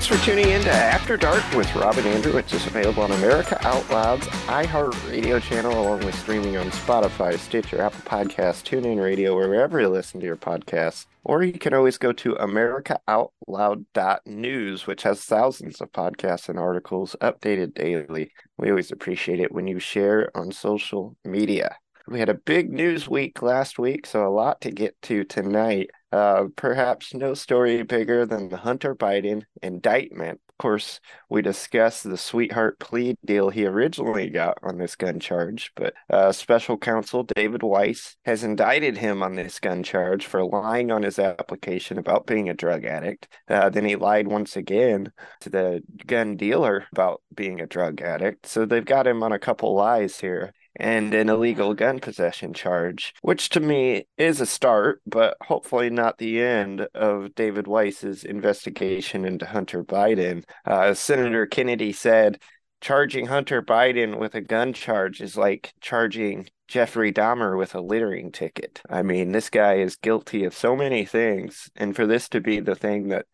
Thanks for tuning in to After Dark with Rob and Andrew, which is available on America Out Loud's iHeartRadio channel, along with streaming on Spotify, Stitcher, Apple Podcasts, TuneIn Radio, wherever you listen to your podcasts. Or you can always go to AmericaOutloud.news, which has thousands of podcasts and articles updated daily. We always appreciate it when you share on social media. We had a big news week last week, so a lot to get to tonight. Uh, perhaps no story bigger than the Hunter Biden indictment. Of course, we discussed the sweetheart plea deal he originally got on this gun charge, but uh, special counsel David Weiss has indicted him on this gun charge for lying on his application about being a drug addict. Uh, then he lied once again to the gun dealer about being a drug addict. So they've got him on a couple lies here and an illegal gun possession charge, which to me is a start, but hopefully not the end of David Weiss's investigation into Hunter Biden. Uh, Senator Kennedy said, charging Hunter Biden with a gun charge is like charging Jeffrey Dahmer with a littering ticket. I mean, this guy is guilty of so many things, and for this to be the thing that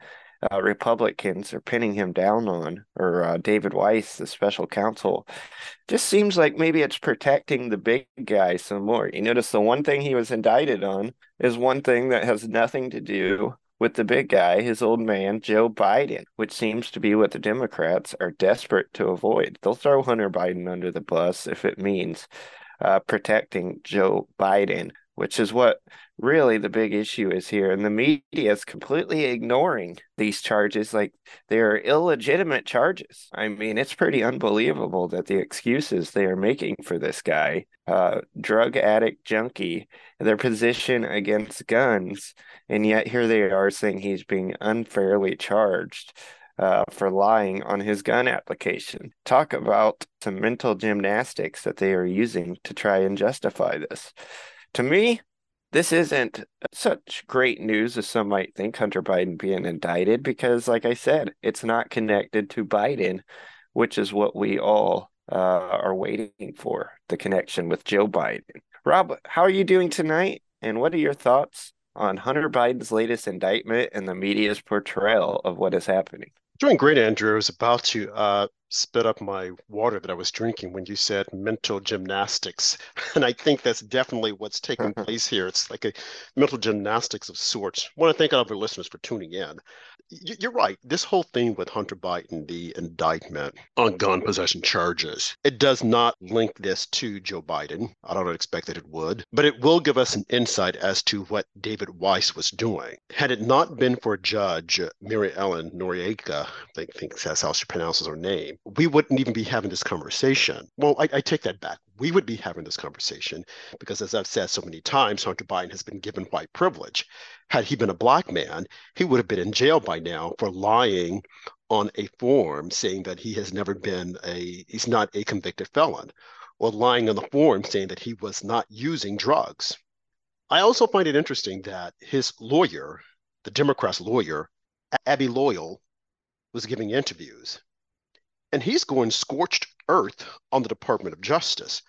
uh, Republicans are pinning him down on, or uh, David Weiss, the special counsel, just seems like maybe it's protecting the big guy some more. You notice the one thing he was indicted on is one thing that has nothing to do with the big guy, his old man, Joe Biden, which seems to be what the Democrats are desperate to avoid. They'll throw Hunter Biden under the bus if it means uh, protecting Joe Biden which is what really the big issue is here. And the media is completely ignoring these charges like they're illegitimate charges. I mean, it's pretty unbelievable that the excuses they are making for this guy, uh, drug addict junkie, their position against guns, and yet here they are saying he's being unfairly charged. Uh, for lying on his gun application. Talk about some mental gymnastics that they are using to try and justify this to me, this isn't such great news as some might think Hunter Biden being indicted because, like I said, it's not connected to Biden, which is what we all uh, are waiting for the connection with Joe Biden. Rob, how are you doing tonight? And what are your thoughts on Hunter Biden's latest indictment and the media's portrayal of what is happening? Doing great, Andrew. I was about to uh, spit up my water that I was drinking when you said mental gymnastics. And I think that's definitely what's taking place here. It's like a mental gymnastics of sorts. I want to thank all of our listeners for tuning in. You're right. This whole thing with Hunter Biden, the indictment on gun possession charges, it does not link this to Joe Biden. I don't expect that it would, but it will give us an insight as to what David Weiss was doing. Had it not been for Judge Mary Ellen Noriega, I think that's how she pronounces her name, we wouldn't even be having this conversation. Well, I, I take that back we would be having this conversation because, as I've said so many times, Hunter Biden has been given white privilege. Had he been a black man, he would have been in jail by now for lying on a form saying that he has never been a, he's not a convicted felon, or lying on the form saying that he was not using drugs. I also find it interesting that his lawyer, the Democrat's lawyer, Abbe Lowell, was giving interviews. And he's going scorched earth on the Department of Justice.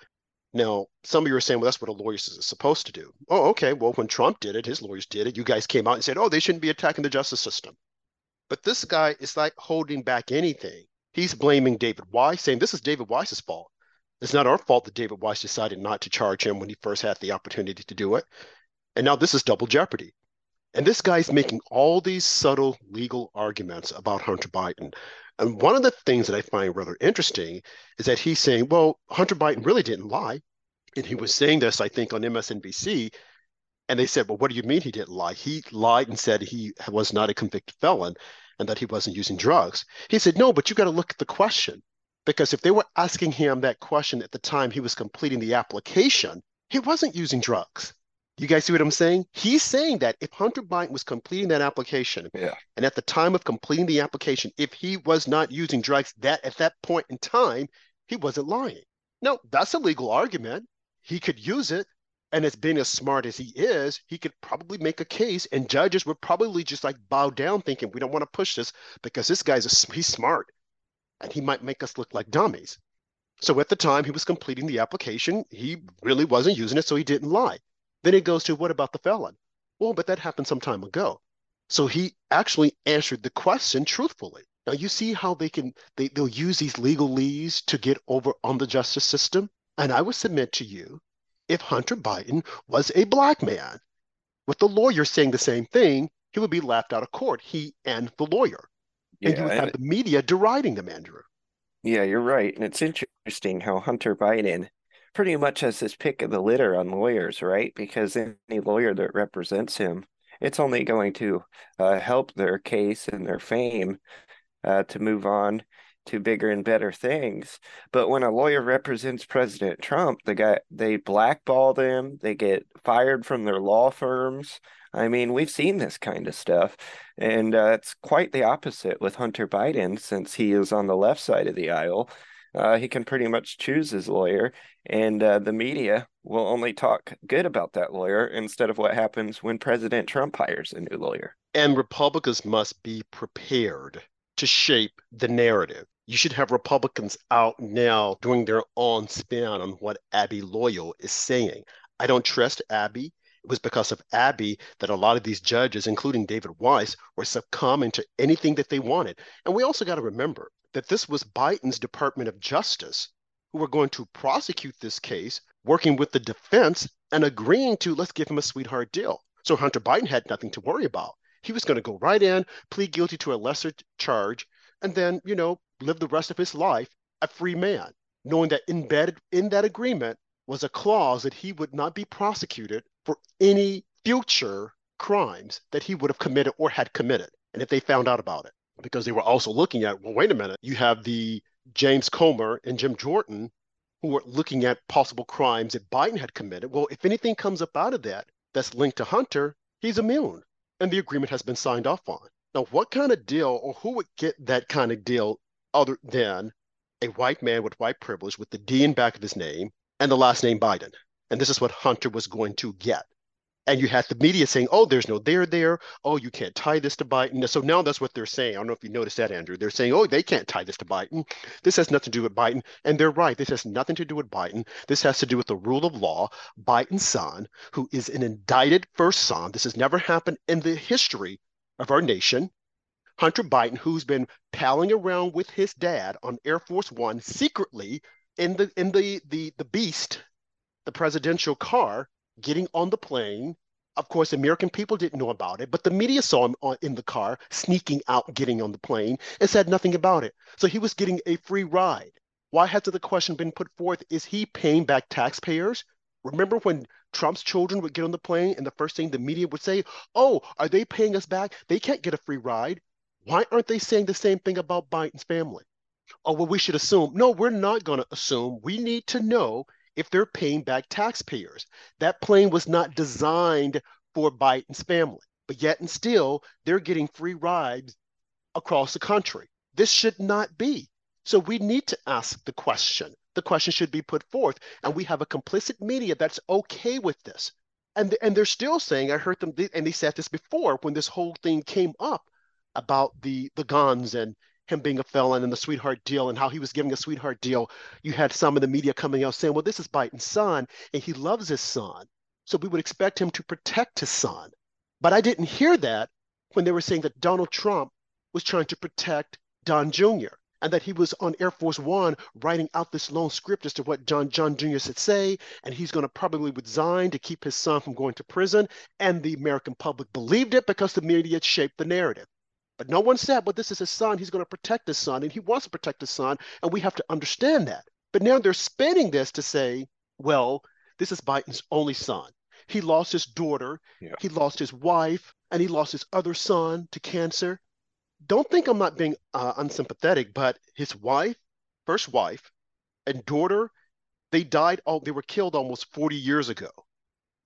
Now, some of you are saying, well, that's what a lawyer is supposed to do. Oh, okay. Well, when Trump did it, his lawyers did it. You guys came out and said, oh, they shouldn't be attacking the justice system. But this guy is like holding back anything. He's blaming David Weiss, saying this is David Weiss's fault. It's not our fault that David Weiss decided not to charge him when he first had the opportunity to do it. And now this is double jeopardy. And this guy's making all these subtle legal arguments about Hunter Biden. And one of the things that I find rather interesting is that he's saying, well, Hunter Biden really didn't lie. And he was saying this, I think, on MSNBC. And they said, well, what do you mean he didn't lie? He lied and said he was not a convicted felon and that he wasn't using drugs. He said, no, but you got to look at the question. Because if they were asking him that question at the time he was completing the application, he wasn't using drugs. You guys see what I'm saying? He's saying that if Hunter Biden was completing that application, yeah. and at the time of completing the application, if he was not using drugs, that at that point in time, he wasn't lying. No, that's a legal argument. He could use it. And as being as smart as he is, he could probably make a case, and judges would probably just like bow down, thinking we don't want to push this because this guy's a, he's smart, and he might make us look like dummies. So at the time he was completing the application, he really wasn't using it, so he didn't lie. Then it goes to what about the felon? Well, but that happened some time ago. So he actually answered the question truthfully. Now you see how they can they, they'll use these legal legalese to get over on the justice system. And I would submit to you, if Hunter Biden was a black man, with the lawyer saying the same thing, he would be laughed out of court, he and the lawyer. Yeah, and you would have the media deriding them, Andrew. Yeah, you're right. And it's interesting how Hunter Biden pretty much has his pick of the litter on lawyers, right? Because any lawyer that represents him, it's only going to uh, help their case and their fame uh, to move on to bigger and better things. But when a lawyer represents President Trump, the guy they blackball them, they get fired from their law firms. I mean, we've seen this kind of stuff, and uh, it's quite the opposite with Hunter Biden since he is on the left side of the aisle. Uh, he can pretty much choose his lawyer, and uh, the media will only talk good about that lawyer instead of what happens when President Trump hires a new lawyer. And Republicans must be prepared to shape the narrative. You should have Republicans out now doing their own spin on what Abbe Lowell is saying. I don't trust Abbe. It was because of Abbe that a lot of these judges, including David Weiss, were succumbing to anything that they wanted. And we also got to remember that this was Biden's Department of Justice who were going to prosecute this case, working with the defense and agreeing to let's give him a sweetheart deal. So Hunter Biden had nothing to worry about. He was going to go right in, plead guilty to a lesser charge, and then, you know, live the rest of his life a free man, knowing that embedded in that agreement was a clause that he would not be prosecuted for any future crimes that he would have committed or had committed. And if they found out about it, because they were also looking at, well, wait a minute, you have the James Comer and Jim Jordan who were looking at possible crimes that Biden had committed. Well, if anything comes up out of that that's linked to Hunter, he's immune and the agreement has been signed off on. Now, what kind of deal or who would get that kind of deal other than a white man with white privilege with the D in back of his name and the last name Biden? And this is what Hunter was going to get and you had the media saying, "Oh, there's no there there. Oh, you can't tie this to Biden." So now that's what they're saying. I don't know if you noticed that, Andrew. They're saying, "Oh, they can't tie this to Biden. This has nothing to do with Biden," and they're right. This has nothing to do with Biden. This has to do with the rule of law. Biden's son, who is an indicted first son, this has never happened in the history of our nation. Hunter Biden, who's been palling around with his dad on Air Force One secretly in the in the the the beast, the presidential car getting on the plane. Of course, American people didn't know about it, but the media saw him on, in the car, sneaking out, getting on the plane, and said nothing about it. So he was getting a free ride. Why hasn't the question been put forth? Is he paying back taxpayers? Remember when Trump's children would get on the plane and the first thing the media would say, Oh, are they paying us back? They can't get a free ride. Why aren't they saying the same thing about Biden's family? Oh, well, we should assume. No, we're not going to assume. We need to know if they're paying back taxpayers. That plane was not designed for Biden's family, but yet and still they're getting free rides across the country. This should not be. So we need to ask the question. The question should be put forth, and we have a complicit media that's okay with this. And, and they're still saying, I heard them, and they said this before when this whole thing came up about the the guns and him being a felon and the sweetheart deal and how he was giving a sweetheart deal, you had some of the media coming out saying, well, this is Biden's son and he loves his son. So we would expect him to protect his son. But I didn't hear that when they were saying that Donald Trump was trying to protect Don Jr. and that he was on Air Force One writing out this long script as to what John John Jr. should say, and he's going to probably resign to keep his son from going to prison. And the American public believed it because the media shaped the narrative. But no one said, well, this is his son. He's going to protect his son, and he wants to protect his son, and we have to understand that. But now they're spinning this to say, well, this is Biden's only son. He lost his daughter, yeah. he lost his wife, and he lost his other son to cancer. Don't think I'm not being uh, unsympathetic, but his wife, first wife, and daughter, they died. Oh, they were killed almost 40 years ago.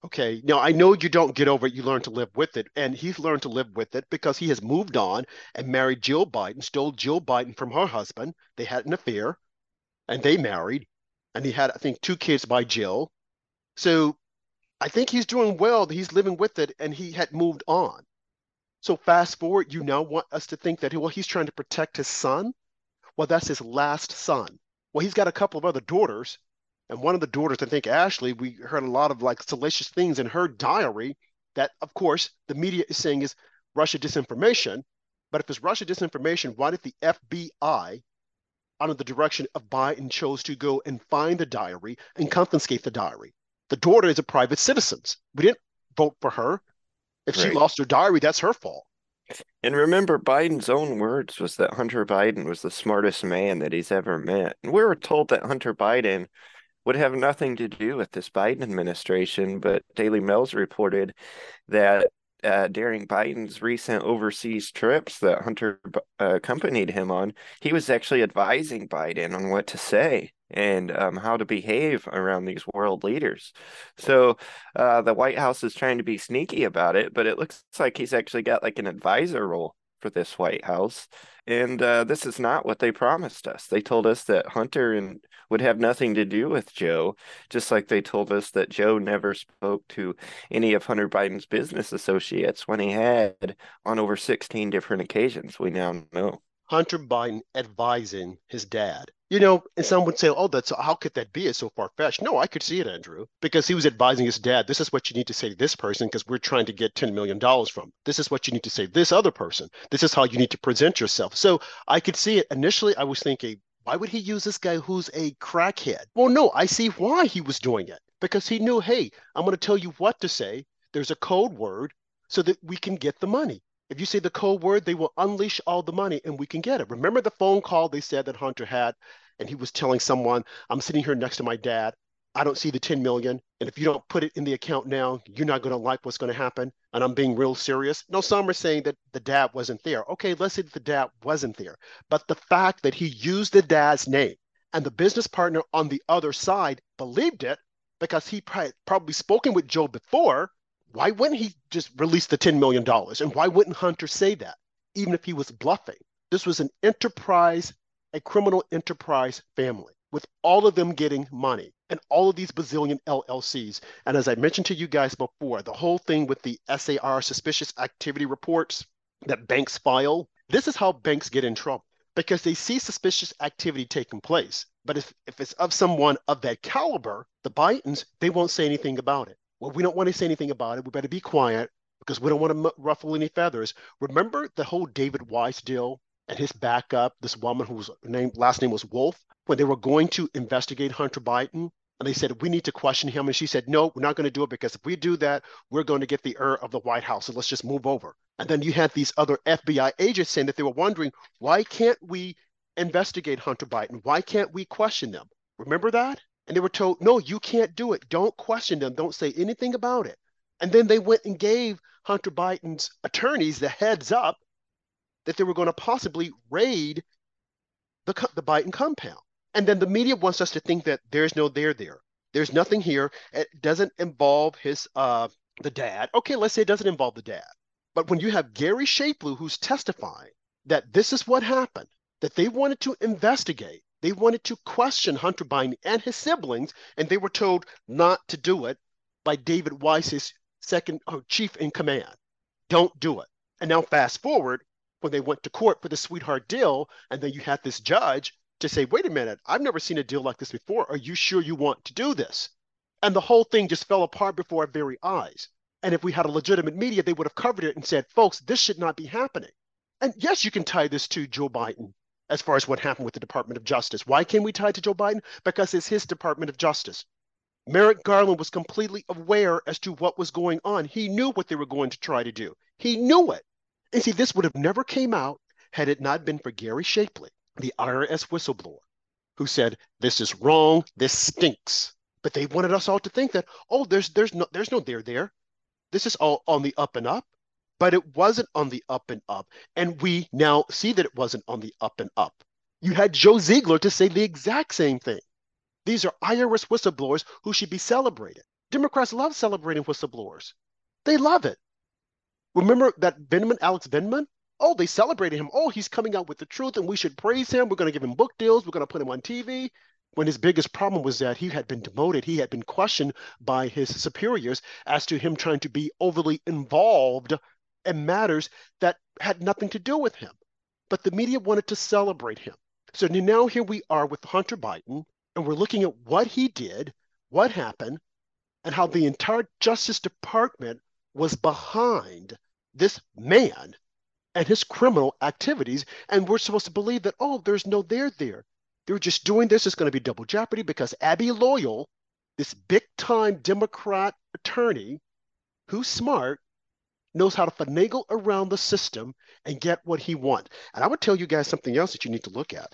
Okay. Now I know you don't get over it, you learn to live with it. And he's learned to live with it because he has moved on and married Jill Biden, stole Jill Biden from her husband. They had an affair and they married. And he had, I think, two kids by Jill. So I think he's doing well. He's living with it and he had moved on. So fast forward, you now want us to think that well, he's trying to protect his son. Well, that's his last son. Well, he's got a couple of other daughters and one of the daughters, I think Ashley, we heard a lot of like salacious things in her diary that, of course, the media is saying is Russia disinformation. But if it's Russia disinformation, why did the FBI, under the direction of Biden, chose to go and find the diary and confiscate the diary? The daughter is a private citizen. We didn't vote for her. If right. she lost her diary, that's her fault. And remember, Biden's own words was that Hunter Biden was the smartest man that he's ever met. And we were told that Hunter Biden would have nothing to do with this Biden administration, but Daily Mail's reported that uh, during Biden's recent overseas trips that Hunter uh, accompanied him on, he was actually advising Biden on what to say and um, how to behave around these world leaders. So uh, the White House is trying to be sneaky about it, but it looks like he's actually got like an advisor role for this White House. And uh, this is not what they promised us. They told us that Hunter and would have nothing to do with Joe, just like they told us that Joe never spoke to any of Hunter Biden's business associates when he had on over 16 different occasions. We now know. Hunter Biden advising his dad. You know, and some would say, oh, that's how could that be? It's so far fetched. No, I could see it, Andrew, because he was advising his dad, this is what you need to say to this person because we're trying to get $10 million from. This is what you need to say to this other person. This is how you need to present yourself. So I could see it. Initially, I was thinking, why would he use this guy who's a crackhead? Well, no, I see why he was doing it because he knew, hey, I'm going to tell you what to say. There's a code word so that we can get the money. If you say the code word, they will unleash all the money and we can get it. Remember the phone call they said that Hunter had, and he was telling someone, I'm sitting here next to my dad. I don't see the 10 million. And if you don't put it in the account now, you're not going to like what's going to happen. And I'm being real serious. No, some are saying that the dad wasn't there. Okay, let's say the dad wasn't there. But the fact that he used the dad's name and the business partner on the other side believed it because he probably spoken with Joe before why wouldn't he just release the $10 million? And why wouldn't Hunter say that, even if he was bluffing? This was an enterprise, a criminal enterprise family with all of them getting money and all of these bazillion LLCs. And as I mentioned to you guys before, the whole thing with the SAR suspicious activity reports that banks file, this is how banks get in trouble because they see suspicious activity taking place. But if, if it's of someone of that caliber, the Bidens, they won't say anything about it well, we don't want to say anything about it. We better be quiet because we don't want to ruffle any feathers. Remember the whole David Weiss deal and his backup, this woman whose name last name was Wolf, when they were going to investigate Hunter Biden, and they said we need to question him, and she said, no, we're not going to do it because if we do that, we're going to get the air of the White House, so let's just move over. And then you had these other FBI agents saying that they were wondering why can't we investigate Hunter Biden? Why can't we question them? Remember that? And they were told, no, you can't do it. Don't question them. Don't say anything about it. And then they went and gave Hunter Biden's attorneys the heads up that they were going to possibly raid the, the Biden compound. And then the media wants us to think that there's no there there. There's nothing here. It doesn't involve his uh the dad. Okay, let's say it doesn't involve the dad. But when you have Gary Shapley who's testifying that this is what happened, that they wanted to investigate, they wanted to question Hunter Biden and his siblings, and they were told not to do it by David Weiss's second or chief in command. Don't do it. And now fast forward when they went to court for the sweetheart deal, and then you had this judge to say, wait a minute, I've never seen a deal like this before. Are you sure you want to do this? And the whole thing just fell apart before our very eyes. And if we had a legitimate media, they would have covered it and said, folks, this should not be happening. And yes, you can tie this to Joe Biden as far as what happened with the Department of Justice. Why can we tie it to Joe Biden? Because it's his Department of Justice. Merrick Garland was completely aware as to what was going on. He knew what they were going to try to do. He knew it. And see, this would have never came out had it not been for Gary Shapley, the IRS whistleblower, who said, this is wrong, this stinks. But they wanted us all to think that, oh, there's there's no there's no there there. This is all on the up and up but it wasn't on the up and up. And we now see that it wasn't on the up and up. You had Joe Ziegler to say the exact same thing. These are IRS whistleblowers who should be celebrated. Democrats love celebrating whistleblowers. They love it. Remember that Vindman, Alex Vindman? Oh, they celebrated him. Oh, he's coming out with the truth and we should praise him. We're going to give him book deals. We're going to put him on TV. When his biggest problem was that he had been demoted, he had been questioned by his superiors as to him trying to be overly involved and matters that had nothing to do with him. But the media wanted to celebrate him. So now here we are with Hunter Biden, and we're looking at what he did, what happened, and how the entire Justice Department was behind this man and his criminal activities. And we're supposed to believe that, oh, there's no there there. They're just doing this. It's going to be double jeopardy because Abbe Lowell, this big time Democrat attorney who's smart, knows how to finagle around the system and get what he wants. And I would tell you guys something else that you need to look at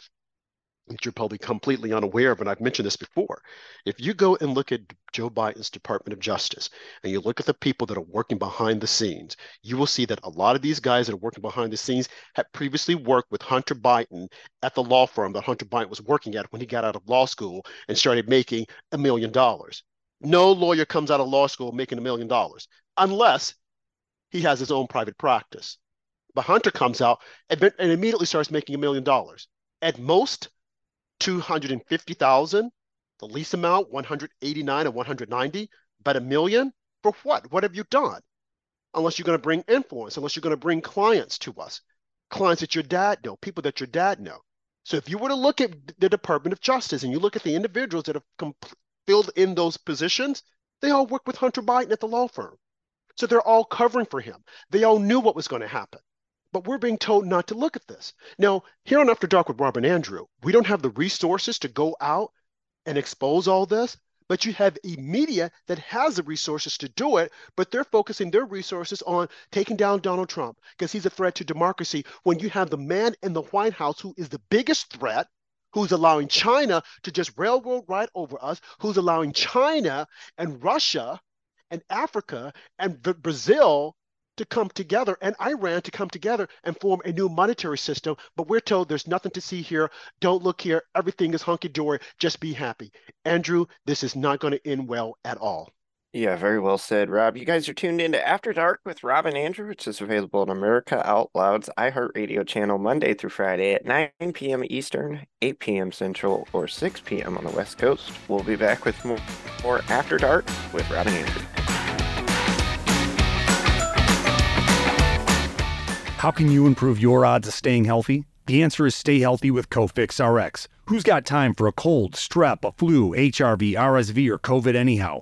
that you're probably completely unaware of, and I've mentioned this before. If you go and look at Joe Biden's Department of Justice and you look at the people that are working behind the scenes, you will see that a lot of these guys that are working behind the scenes had previously worked with Hunter Biden at the law firm that Hunter Biden was working at when he got out of law school and started making a million dollars. No lawyer comes out of law school making a million dollars unless he has his own private practice. But Hunter comes out and, and immediately starts making a million dollars. At most, 250,000, the least amount, 189 or 190, but a million? For what? What have you done? Unless you're going to bring influence, unless you're going to bring clients to us, clients that your dad know, people that your dad know. So if you were to look at the Department of Justice and you look at the individuals that have filled in those positions, they all work with Hunter Biden at the law firm. So they're all covering for him. They all knew what was going to happen. But we're being told not to look at this. Now, here on After Dark with Rob and Andrew, we don't have the resources to go out and expose all this, but you have a media that has the resources to do it, but they're focusing their resources on taking down Donald Trump because he's a threat to democracy. When you have the man in the White House who is the biggest threat, who's allowing China to just railroad right over us, who's allowing China and Russia and Africa and Brazil to come together and Iran to come together and form a new monetary system. But we're told there's nothing to see here. Don't look here. Everything is hunky dory. Just be happy. Andrew, this is not going to end well at all. Yeah, very well said, Rob. You guys are tuned into After Dark with Rob and Andrew, which is available on America Out Loud's iHeartRadio channel Monday through Friday at 9 p.m. Eastern, 8 p.m. Central, or 6 p.m. on the West Coast. We'll be back with more, more After Dark with Rob and Andrew. How can you improve your odds of staying healthy? The answer is stay healthy with Cofix RX. Who's got time for a cold, strep, a flu, HRV, RSV, or COVID anyhow?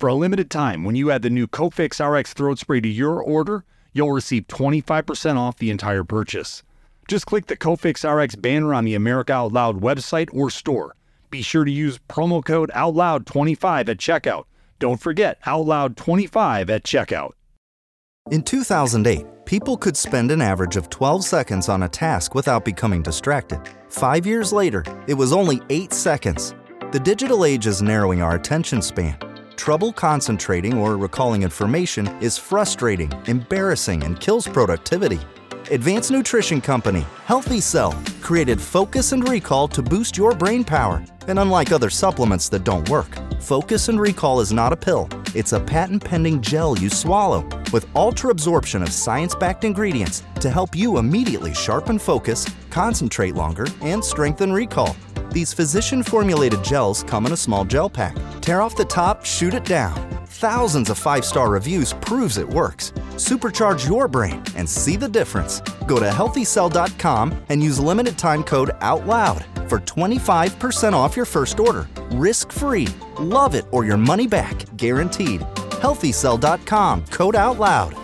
For a limited time, when you add the new Cofix RX throat spray to your order, you'll receive 25% off the entire purchase. Just click the Cofix RX banner on the America Out Loud website or store. Be sure to use promo code OUTLOUD25 at checkout. Don't forget OUTLOUD25 at checkout. In 2008, people could spend an average of 12 seconds on a task without becoming distracted. Five years later, it was only 8 seconds. The digital age is narrowing our attention span. Trouble concentrating or recalling information is frustrating, embarrassing, and kills productivity. Advanced nutrition company Healthy Cell created Focus and Recall to boost your brain power. And unlike other supplements that don't work, Focus and Recall is not a pill, it's a patent pending gel you swallow with ultra absorption of science backed ingredients to help you immediately sharpen focus, concentrate longer, and strengthen recall. These physician formulated gels come in a small gel pack. Tear off the top, shoot it down thousands of five star reviews proves it works. Supercharge your brain and see the difference. Go to healthycell.com and use limited time code OUTLOUD for 25% off your first order. Risk free. Love it or your money back. Guaranteed. Healthycell.com code OUTLOUD.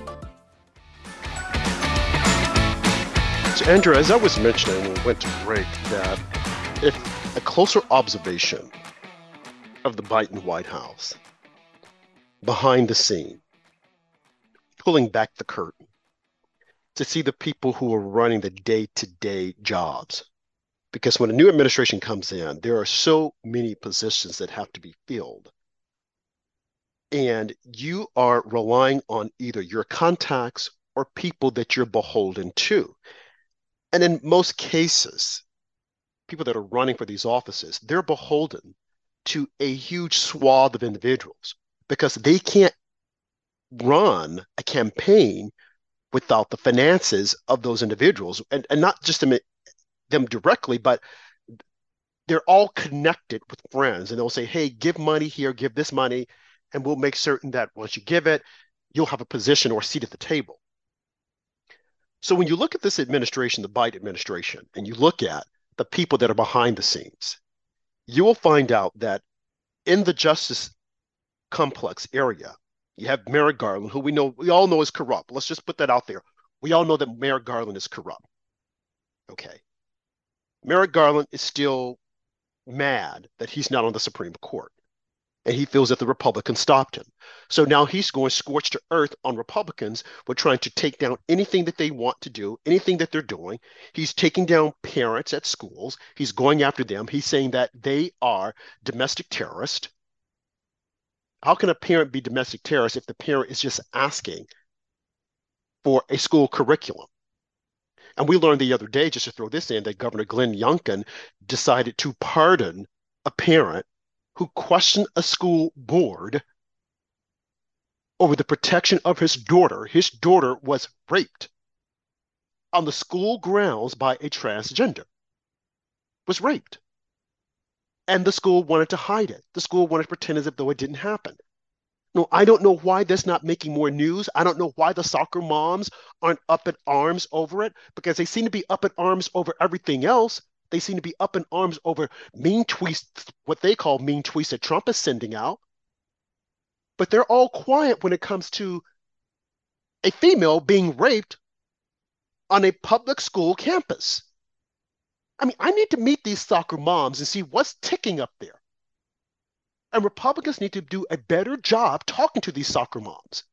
So, Andrew, as I was mentioning we went to break, that if a closer observation of the Biden White House behind the scene, pulling back the curtain to see the people who are running the day to day jobs. Because when a new administration comes in, there are so many positions that have to be filled. And you are relying on either your contacts or people that you're beholden to. And in most cases, people that are running for these offices, they're beholden to a huge swath of individuals because they can't run a campaign without the finances of those individuals, and, and not just them, them directly, but they're all connected with friends, and they'll say, "Hey, give money here, give this money, and we'll make certain that once you give it, you'll have a position or a seat at the table." So when you look at this administration, the Biden administration, and you look at the people that are behind the scenes, you will find out that in the justice complex area, you have Merrick Garland, who we know we all know is corrupt. Let's just put that out there. We all know that Merrick Garland is corrupt. Okay. Merrick Garland is still mad that he's not on the Supreme Court and he feels that the Republicans stopped him. So now he's going scorched to earth on Republicans with trying to take down anything that they want to do, anything that they're doing. He's taking down parents at schools. He's going after them. He's saying that they are domestic terrorists. How can a parent be domestic terrorist if the parent is just asking for a school curriculum? And we learned the other day, just to throw this in, that Governor Glenn Youngkin decided to pardon a parent who questioned a school board over the protection of his daughter. His daughter was raped on the school grounds by a transgender. Was raped. And the school wanted to hide it. The school wanted to pretend as if though it didn't happen. No, I don't know why that's not making more news. I don't know why the soccer moms aren't up in arms over it because they seem to be up in arms over everything else. They seem to be up in arms over mean tweets, what they call mean tweets that Trump is sending out. But they're all quiet when it comes to a female being raped on a public school campus. I mean, I need to meet these soccer moms and see what's ticking up there. And Republicans need to do a better job talking to these soccer moms.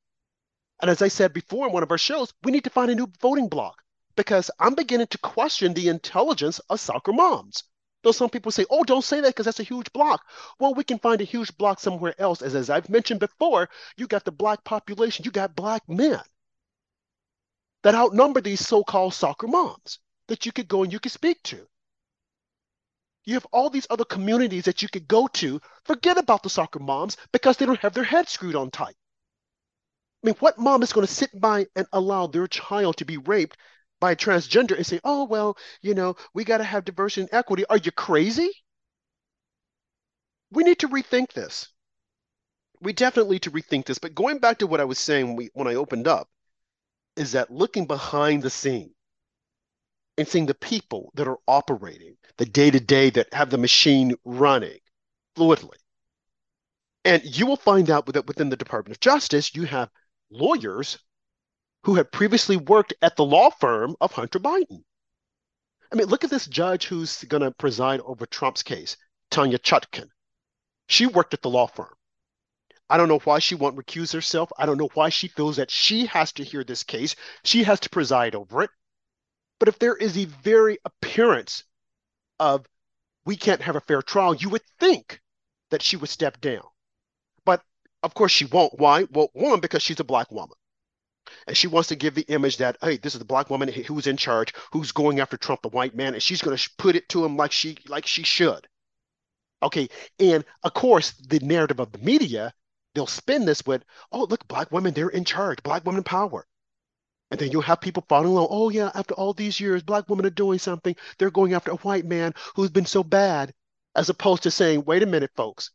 And as I said before in one of our shows, we need to find a new voting bloc because I'm beginning to question the intelligence of soccer moms. Though some people say, oh, don't say that because that's a huge block. Well, we can find a huge block somewhere else. As, as I've mentioned before, you got the black population, you got black men that outnumber these so called soccer moms that you could go and you could speak to. You have all these other communities that you could go to. Forget about the soccer moms because they don't have their head screwed on tight. I mean, what mom is going to sit by and allow their child to be raped by transgender and say, oh, well, you know, we got to have diversity and equity. Are you crazy? We need to rethink this. We definitely need to rethink this. But going back to what I was saying when, we, when I opened up, is that looking behind the scene and seeing the people that are operating the day to day that have the machine running fluidly. And you will find out that within the Department of Justice, you have lawyers who had previously worked at the law firm of Hunter Biden. I mean, look at this judge who's going to preside over Trump's case, Tanya Chutkan. She worked at the law firm. I don't know why she won't recuse herself. I don't know why she feels that she has to hear this case. She has to preside over it. But if there is a very appearance of we can't have a fair trial, you would think that she would step down. But of course she won't. Why? Well, one, because she's a black woman and she wants to give the image that hey this is the black woman who's in charge who's going after trump the white man and she's going to put it to him like she like she should okay and of course the narrative of the media they'll spin this with oh look black women they're in charge black women power and then you'll have people following along oh yeah after all these years black women are doing something they're going after a white man who's been so bad as opposed to saying wait a minute folks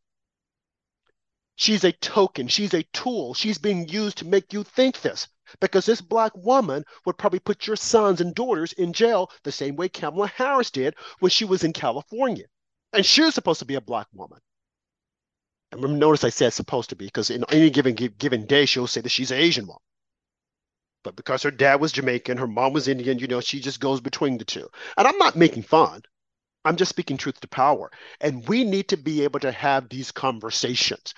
She's a token. She's a tool. She's being used to make you think this because this black woman would probably put your sons and daughters in jail the same way Kamala Harris did when she was in California. And she was supposed to be a black woman. And notice I said supposed to be because in any given given day she'll say that she's an Asian woman. But because her dad was Jamaican, her mom was Indian, you know, she just goes between the two. And I'm not making fun. I'm just speaking truth to power. And we need to be able to have these conversations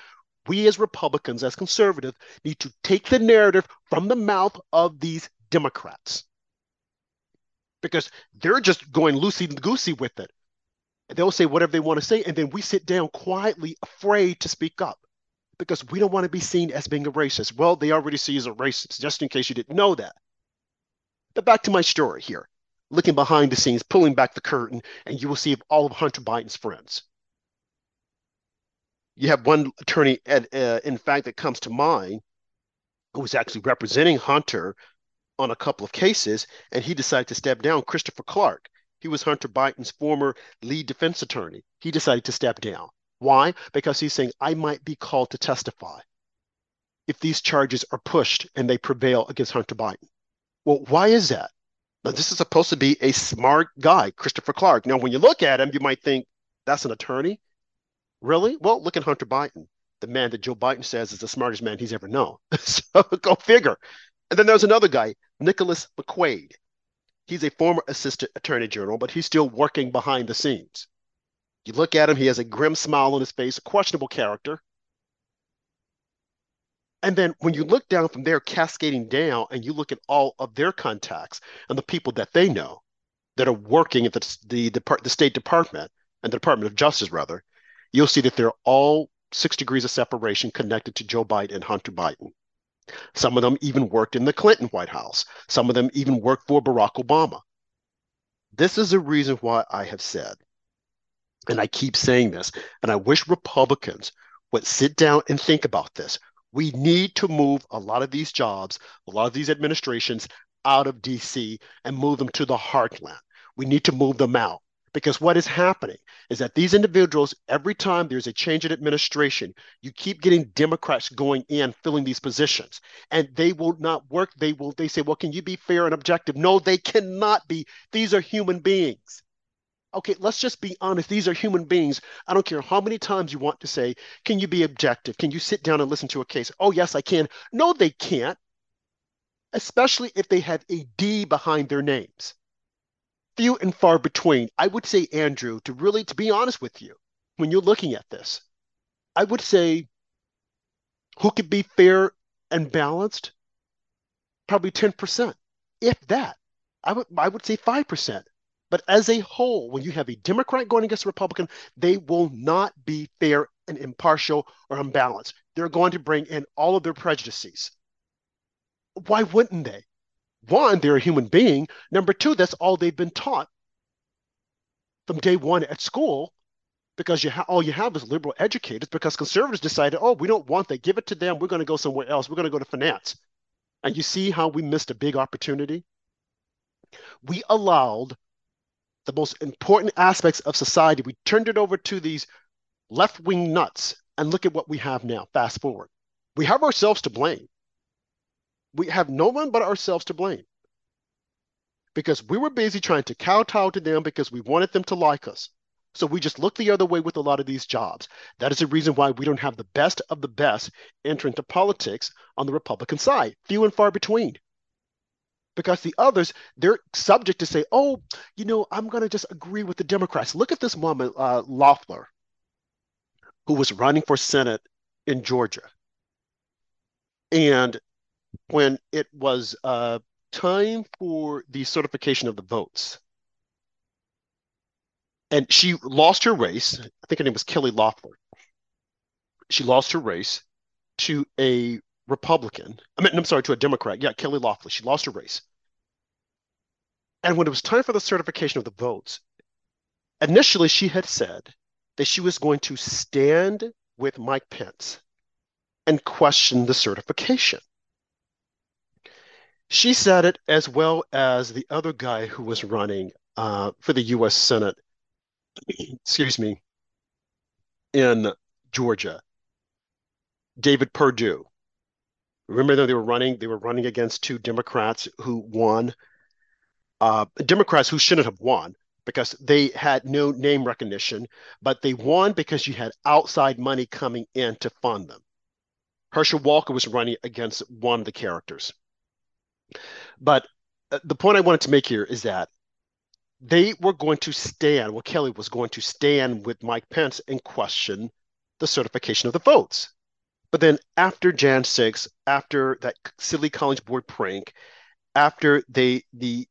we as Republicans, as conservatives, need to take the narrative from the mouth of these Democrats because they're just going loosey goosey with it. They'll say whatever they want to say, and then we sit down quietly, afraid to speak up because we don't want to be seen as being a racist. Well, they already see us as a racist, just in case you didn't know that. But back to my story here, looking behind the scenes, pulling back the curtain, and you will see all of Hunter Biden's friends you have one attorney, at, uh, in fact, that comes to mind who was actually representing Hunter on a couple of cases, and he decided to step down. Christopher Clark, he was Hunter Biden's former lead defense attorney. He decided to step down. Why? Because he's saying, I might be called to testify if these charges are pushed and they prevail against Hunter Biden. Well, why is that? Now, this is supposed to be a smart guy, Christopher Clark. Now, when you look at him, you might think that's an attorney. Really? Well, look at Hunter Biden, the man that Joe Biden says is the smartest man he's ever known. so go figure. And then there's another guy, Nicholas McQuaid. He's a former assistant attorney general, but he's still working behind the scenes. You look at him, he has a grim smile on his face, a questionable character. And then when you look down from there, cascading down, and you look at all of their contacts and the people that they know that are working at the, the, the, the State Department and the Department of Justice, rather, you'll see that they're all six degrees of separation connected to Joe Biden and Hunter Biden. Some of them even worked in the Clinton White House. Some of them even worked for Barack Obama. This is the reason why I have said, and I keep saying this, and I wish Republicans would sit down and think about this we need to move a lot of these jobs, a lot of these administrations out of DC and move them to the heartland. We need to move them out because what is happening is that these individuals, every time there's a change in administration, you keep getting Democrats going in filling these positions, and they will not work. They will. They say, "Well, can you be fair and objective?" No, they cannot be. These are human beings okay, let's just be honest. These are human beings. I don't care how many times you want to say, can you be objective? Can you sit down and listen to a case? Oh, yes, I can. No, they can't, especially if they have a D behind their names. Few and far between. I would say, Andrew, to really, to be honest with you, when you're looking at this, I would say who could be fair and balanced? Probably 10%, if that. I would, I would say 5%. But as a whole, when you have a Democrat going against a Republican, they will not be fair and impartial or unbalanced. They're going to bring in all of their prejudices. Why wouldn't they? One, they're a human being. Number two, that's all they've been taught from day one at school because you ha- all you have is liberal educators because conservatives decided, oh, we don't want that. Give it to them. We're going to go somewhere else. We're going to go to finance. And you see how we missed a big opportunity? We allowed the most important aspects of society, we turned it over to these left wing nuts. And look at what we have now. Fast forward. We have ourselves to blame. We have no one but ourselves to blame because we were busy trying to kowtow to them because we wanted them to like us. So we just look the other way with a lot of these jobs. That is the reason why we don't have the best of the best enter into politics on the Republican side. Few and far between because the others they're subject to say oh you know i'm going to just agree with the democrats look at this woman uh, loeffler who was running for senate in georgia and when it was uh, time for the certification of the votes and she lost her race i think her name was kelly loeffler she lost her race to a Republican. I mean, I'm sorry, to a Democrat. Yeah, Kelly Loeffler. She lost her race. And when it was time for the certification of the votes, initially she had said that she was going to stand with Mike Pence and question the certification. She said it as well as the other guy who was running uh, for the U.S. Senate, excuse me, in Georgia, David Perdue. Remember that they were running, they were running against two Democrats who won uh, Democrats who shouldn't have won because they had no name recognition, but they won because you had outside money coming in to fund them. Herschel Walker was running against one of the characters. But uh, the point I wanted to make here is that they were going to stand, well, Kelly was going to stand with Mike Pence and question the certification of the votes. But then after Jan 6, after that silly College Board prank, after they the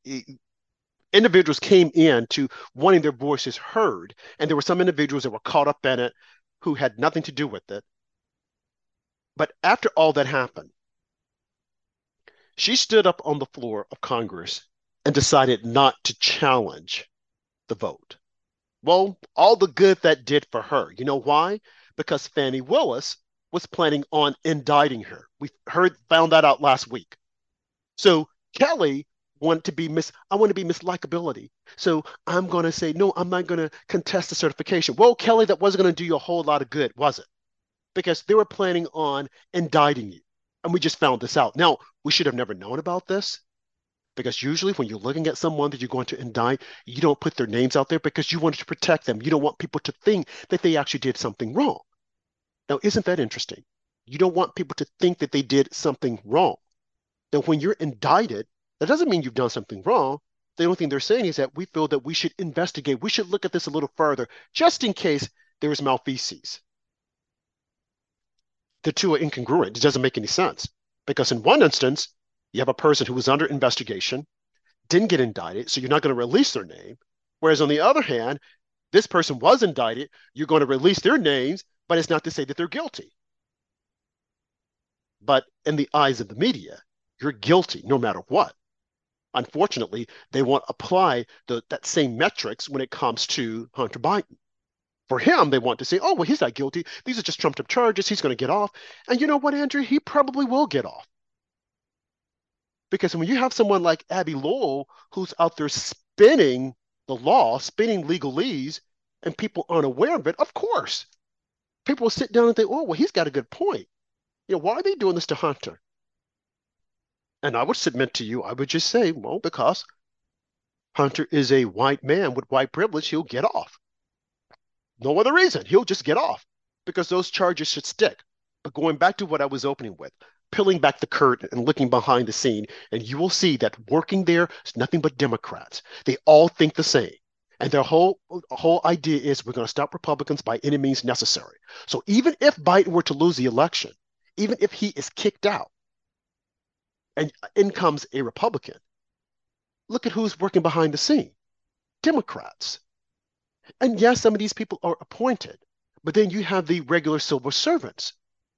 individuals came in to wanting their voices heard, and there were some individuals that were caught up in it who had nothing to do with it. But after all that happened, she stood up on the floor of Congress and decided not to challenge the vote. Well, all the good that did for her. You know why? Because Fani Willis was planning on indicting her. We heard found that out last week. So Kelly want to be miss I want to be miss likability. So I'm going to say no, I'm not going to contest the certification. Well, Kelly, that wasn't going to do you a whole lot of good, was it? Because they were planning on indicting you. And we just found this out. Now, we should have never known about this because usually when you're looking at someone that you're going to indict, you don't put their names out there because you want to protect them. You don't want people to think that they actually did something wrong. Now, isn't that interesting? You don't want people to think that they did something wrong. Now, when you're indicted, that doesn't mean you've done something wrong. The only thing they're saying is that we feel that we should investigate, we should look at this a little further, just in case there is malfeasance. The two are incongruent. It doesn't make any sense. Because in one instance, you have a person who was under investigation, didn't get indicted, so you're not going to release their name. Whereas on the other hand, this person was indicted, you're going to release their names, but it's not to say that they're guilty. But in the eyes of the media, you're guilty no matter what. Unfortunately, they won't apply the, that same metrics when it comes to Hunter Biden. For him, they want to say, oh, well, he's not guilty. These are just trumped up charges. He's going to get off. And you know what, Andrew? He probably will get off. Because when you have someone like Abbe Lowell who's out there spinning the law, spinning legalese, and people aren't aware of it, of course, people will sit down and think, oh, well, he's got a good point. You know, why are they doing this to Hunter? And I would submit to you, I would just say, well, because Hunter is a white man with white privilege, he'll get off. No other reason. He'll just get off because those charges should stick. But going back to what I was opening with, peeling back the curtain and looking behind the scene, and you will see that working there is nothing but Democrats. They all think the same. And their whole whole idea is we're going to stop Republicans by any means necessary. So even if Biden were to lose the election, even if he is kicked out, and in comes a Republican. Look at who's working behind the scene Democrats. And yes, some of these people are appointed, but then you have the regular civil servants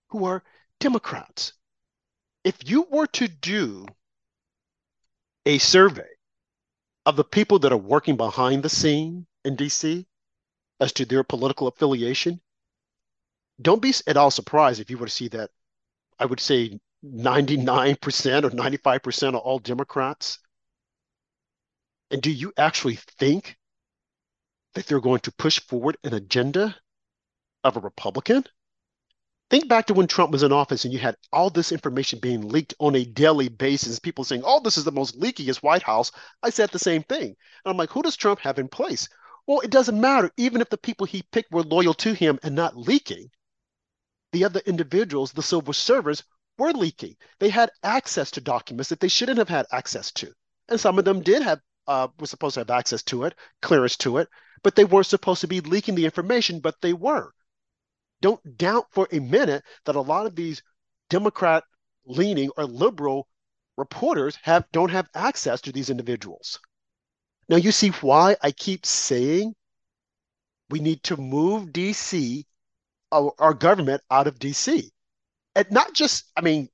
who are Democrats. If you were to do a survey of the people that are working behind the scene in DC as to their political affiliation, don't be at all surprised if you were to see that I would say 99% or 95% are all Democrats? And do you actually think that they're going to push forward an agenda of a Republican? Think back to when Trump was in office and you had all this information being leaked on a daily basis, people saying, oh, this is the most leakiest White House. I said the same thing. And I'm like, who does Trump have in place? Well, it doesn't matter. Even if the people he picked were loyal to him and not leaking, the other individuals, the civil servants, were leaking. They had access to documents that they shouldn't have had access to. And some of them did have, uh, were supposed to have access to it, clearance to it, but they weren't supposed to be leaking the information, but they were. Don't doubt for a minute that a lot of these Democrat leaning or liberal reporters have don't have access to these individuals. Now you see why I keep saying we need to move DC, our, our government out of DC and not just, I mean,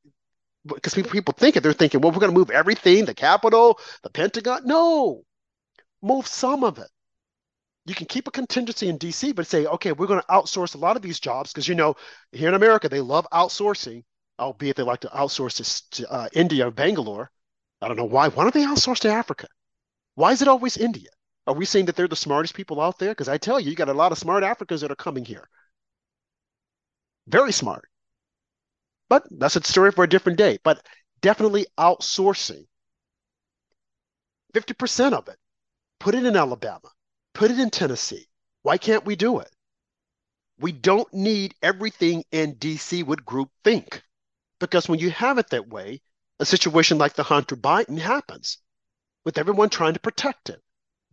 because people, think it, they're thinking, well, we're going to move everything, the Capitol, the Pentagon. No, move some of it. You can keep a contingency in DC, but say, okay, we're going to outsource a lot of these jobs because, you know, here in America, they love outsourcing, albeit they like to outsource to, to uh, India or Bangalore. I don't know why. Why don't they outsource to Africa? Why is it always India? Are we saying that they're the smartest people out there? Because I tell you, you got a lot of smart Africans that are coming here. Very smart. But that's a story for a different day. But definitely outsourcing 50% of it. Put it in Alabama, put it in Tennessee. Why can't we do it? We don't need everything in DC with group think. Because when you have it that way, a situation like the Hunter Biden happens with everyone trying to protect him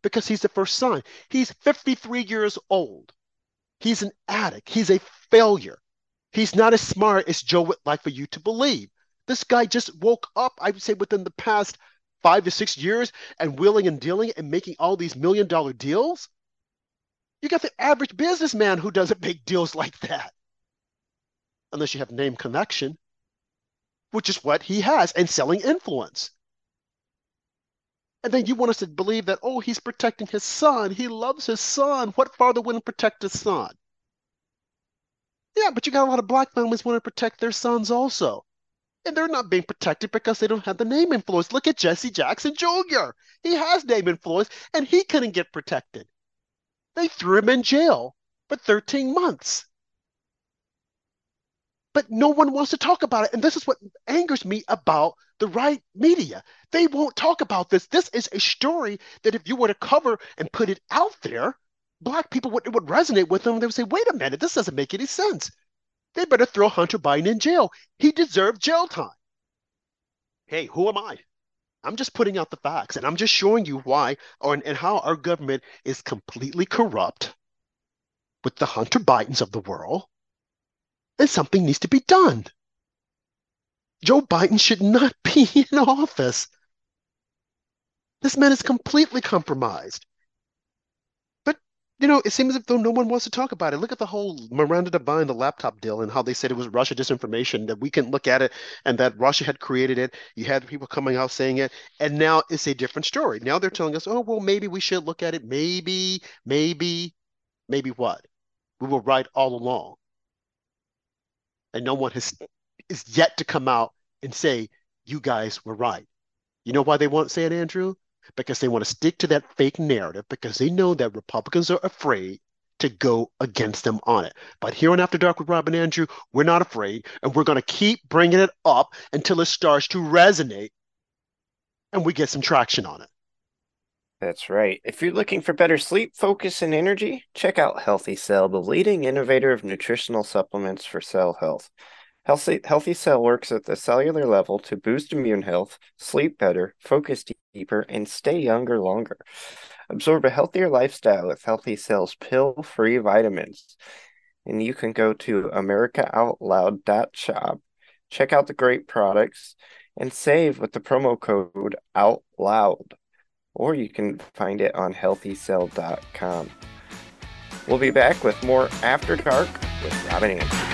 because he's the first son. He's 53 years old. He's an addict. He's a failure. He's not as smart as Joe would like for you to believe. This guy just woke up, I would say, within the past five to six years and willing and dealing and making all these million dollar deals. You got the average businessman who doesn't make deals like that. Unless you have name connection, which is what he has, and selling influence. And then you want us to believe that, oh, he's protecting his son. He loves his son. What father wouldn't protect his son? Yeah, but you got a lot of black families want to protect their sons also. And they're not being protected because they don't have the name influence. Look at Jesse Jackson Jr. He has name influence, and he couldn't get protected. They threw him in jail for 13 months. But no one wants to talk about it. And this is what angers me about the right media. They won't talk about this. This is a story that if you were to cover and put it out there, black people would, it would resonate with them. They would say, wait a minute, this doesn't make any sense. They better throw Hunter Biden in jail. He deserved jail time. Hey, who am I? I'm just putting out the facts and I'm just showing you why or, and how our government is completely corrupt with the Hunter Bidens of the world and something needs to be done. Joe Biden should not be in office. This man is completely compromised. You know, it seems as though no one wants to talk about it. Look at the whole Miranda Devine, the laptop deal, and how they said it was Russia disinformation, that we can look at it and that Russia had created it. You had people coming out saying it, and now it's a different story. Now they're telling us, oh, well, maybe we should look at it. Maybe, maybe, maybe what? We were right all along and no one has is yet to come out and say you guys were right. You know why they won't say it, Andrew? Because they want to stick to that fake narrative because they know that Republicans are afraid to go against them on it. But here on After Dark with Rob and Andrew, we're not afraid, and we're going to keep bringing it up until it starts to resonate and we get some traction on it. That's right. If you're looking for better sleep, focus, and energy, check out Healthy Cell, the leading innovator of nutritional supplements for cell health. Healthy, Healthy Cell works at the cellular level to boost immune health, sleep better, focus deeper, and stay younger longer. Absorb a healthier lifestyle with Healthy Cell's pill free vitamins. And you can go to AmericaOutloud.shop, check out the great products, and save with the promo code OUTLOUD or you can find it on healthycell.com. We'll be back with more After Dark with Rob and Andrews.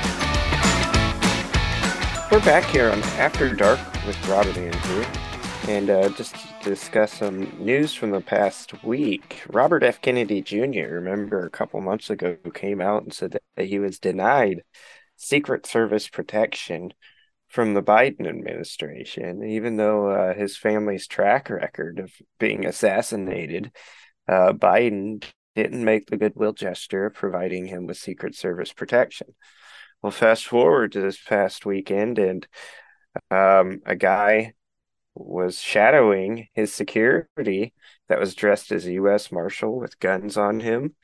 We're back here on After Dark with Rob and Andrew, and uh, just to discuss some news from the past week. Robert F. Kennedy Jr., remember a couple months ago, came out and said that he was denied Secret Service protection from the Biden administration, even though uh, his family's track record of being assassinated, uh, Biden didn't make the goodwill gesture of providing him with Secret Service protection. Well, fast forward to this past weekend, and um, a guy was shadowing his security that was dressed as a U.S. Marshal with guns on him,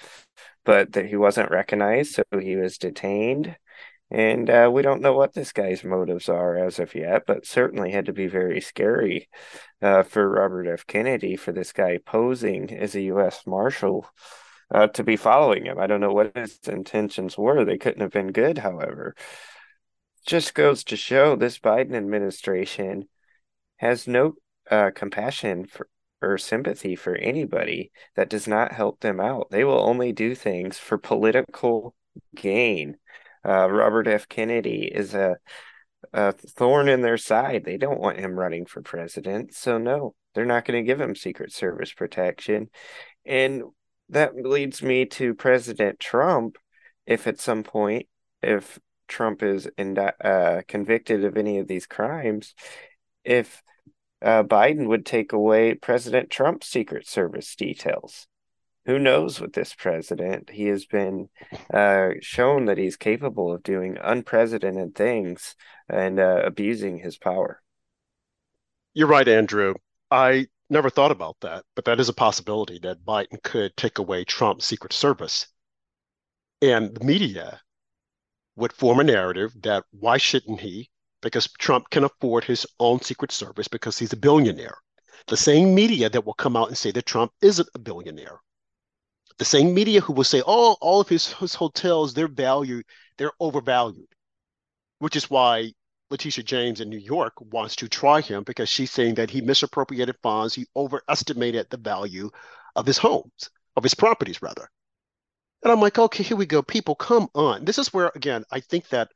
but that he wasn't recognized, so he was detained. And uh, we don't know what this guy's motives are as of yet, but certainly had to be very scary uh, for Robert F. Kennedy for this guy posing as a U.S. Marshal uh, to be following him. I don't know what his intentions were. They couldn't have been good, however. Just goes to show this Biden administration has no uh, compassion for or sympathy for anybody that does not help them out. They will only do things for political gain. Uh, Robert F. Kennedy is a, a thorn in their side. They don't want him running for president. So, no, they're not going to give him Secret Service protection. And that leads me to President Trump. If at some point, if Trump is in, uh, convicted of any of these crimes, if uh, Biden would take away President Trump's Secret Service details. Who knows with this president? He has been uh, shown that he's capable of doing unprecedented things and uh, abusing his power. You're right, Andrew. I never thought about that, but that is a possibility that Biden could take away Trump's Secret Service. And the media would form a narrative that why shouldn't he? Because Trump can afford his own Secret Service because he's a billionaire. The same media that will come out and say that Trump isn't a billionaire. The same media who will say, oh, all of his, his hotels, they're valued, they're overvalued, which is why Letitia James in New York wants to try him because she's saying that he misappropriated funds, he overestimated the value of his homes, of his properties, rather. And I'm like, okay, here we go. People, come on. This is where, again, I think that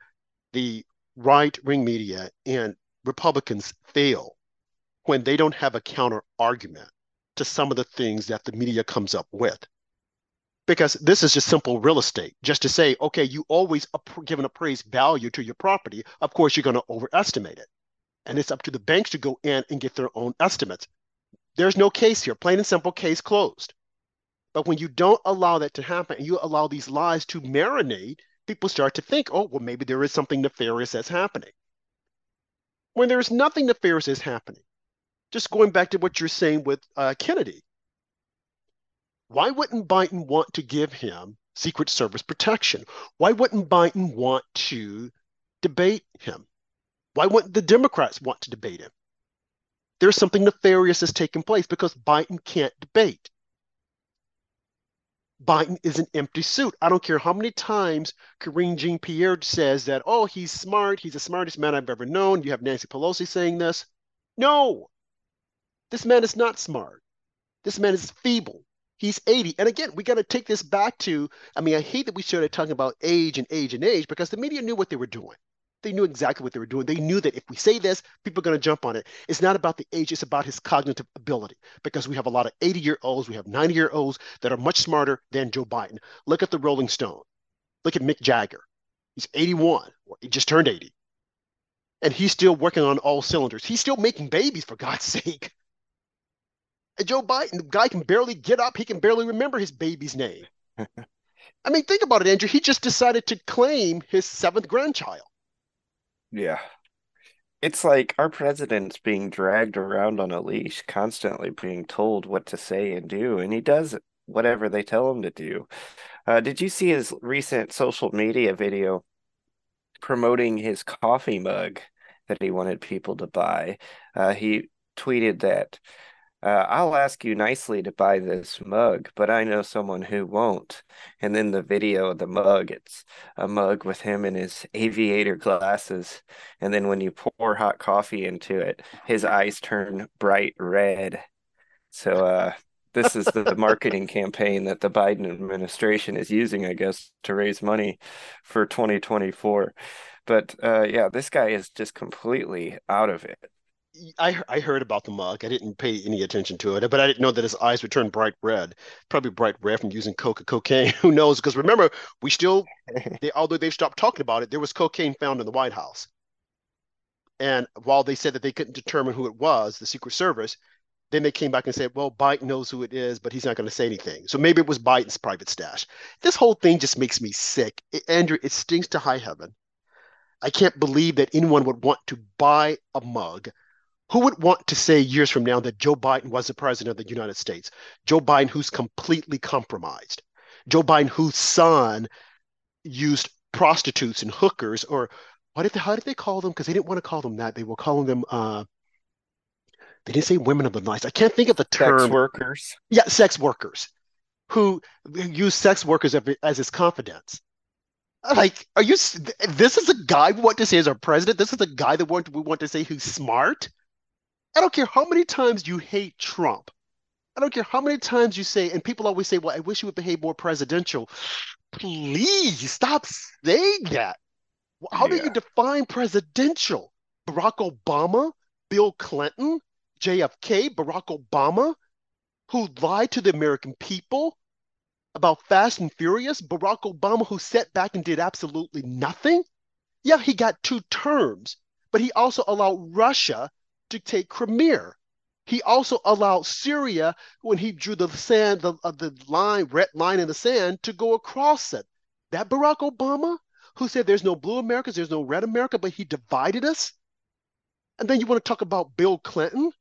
the right wing media and Republicans fail when they don't have a counter argument to some of the things that the media comes up with. Because this is just simple real estate. Just to say, okay, you always give an appraised value to your property. Of course, you're going to overestimate it. And it's up to the banks to go in and get their own estimates. There's no case here, plain and simple, case closed. But when you don't allow that to happen and you allow these lies to marinate, people start to think, oh, well, maybe there is something nefarious that's happening. When there's nothing nefarious is happening. Just going back to what you're saying with uh, Kennedy. Why wouldn't Biden want to give him Secret Service protection? Why wouldn't Biden want to debate him? Why wouldn't the Democrats want to debate him? There's something nefarious that's taking place because Biden can't debate. Biden is an empty suit. I don't care how many times Karine Jean Pierre says that, oh, he's smart. He's the smartest man I've ever known. You have Nancy Pelosi saying this. No, this man is not smart. This man is feeble. He's 80. And again, we got to take this back to, I mean, I hate that we started talking about age and age and age because the media knew what they were doing. They knew exactly what they were doing. They knew that if we say this, people are going to jump on it. It's not about the age, it's about his cognitive ability because we have a lot of 80 year olds, we have 90 year olds that are much smarter than Joe Biden. Look at the Rolling Stone. Look at Mick Jagger. He's 81, or he just turned 80. And he's still working on all cylinders. He's still making babies, for God's sake. Joe Biden, the guy can barely get up. He can barely remember his baby's name. I mean, think about it, Andrew. He just decided to claim his seventh grandchild. Yeah. It's like our president's being dragged around on a leash, constantly being told what to say and do, and he does whatever they tell him to do. Uh, did you see his recent social media video promoting his coffee mug that he wanted people to buy? Uh, he tweeted that uh, I'll ask you nicely to buy this mug, but I know someone who won't. And then the video of the mug, it's a mug with him in his aviator glasses. And then when you pour hot coffee into it, his eyes turn bright red. So, uh, this is the marketing campaign that the Biden administration is using, I guess, to raise money for 2024. But uh, yeah, this guy is just completely out of it. I I heard about the mug. I didn't pay any attention to it, but I didn't know that his eyes would turn bright red. Probably bright red from using coca cocaine. Who knows? Because remember, we still, they, although they've stopped talking about it, there was cocaine found in the White House. And while they said that they couldn't determine who it was, the Secret Service, then they came back and said, well, Biden knows who it is, but he's not going to say anything. So maybe it was Biden's private stash. This whole thing just makes me sick. It, Andrew, it stings to high heaven. I can't believe that anyone would want to buy a mug who would want to say years from now that Joe Biden was the president of the United States? Joe Biden, who's completely compromised. Joe Biden, whose son used prostitutes and hookers, or what did they, how did they call them? Because they didn't want to call them that. They were calling them, uh, they didn't say women of the night. I can't think of the term. Sex workers. Yeah, sex workers who use sex workers as, as his confidants. Like, are you? This is a guy we want to say is our president. This is a guy that we want to say who's smart. I don't care how many times you hate Trump. I don't care how many times you say, and people always say, well, I wish you would behave more presidential. please stop saying that. How yeah. do you define presidential? Barack Obama, Bill Clinton, JFK, Barack Obama, who lied to the American people about Fast and Furious, Barack Obama, who sat back and did absolutely nothing. Yeah, he got two terms, but he also allowed Russia take Crimea. He also allowed Syria, when he drew the sand, the, uh, the line, red line in the sand, to go across it. That Barack Obama, who said there's no blue Americas, there's no red America, but he divided us. And then you want to talk about Bill Clinton,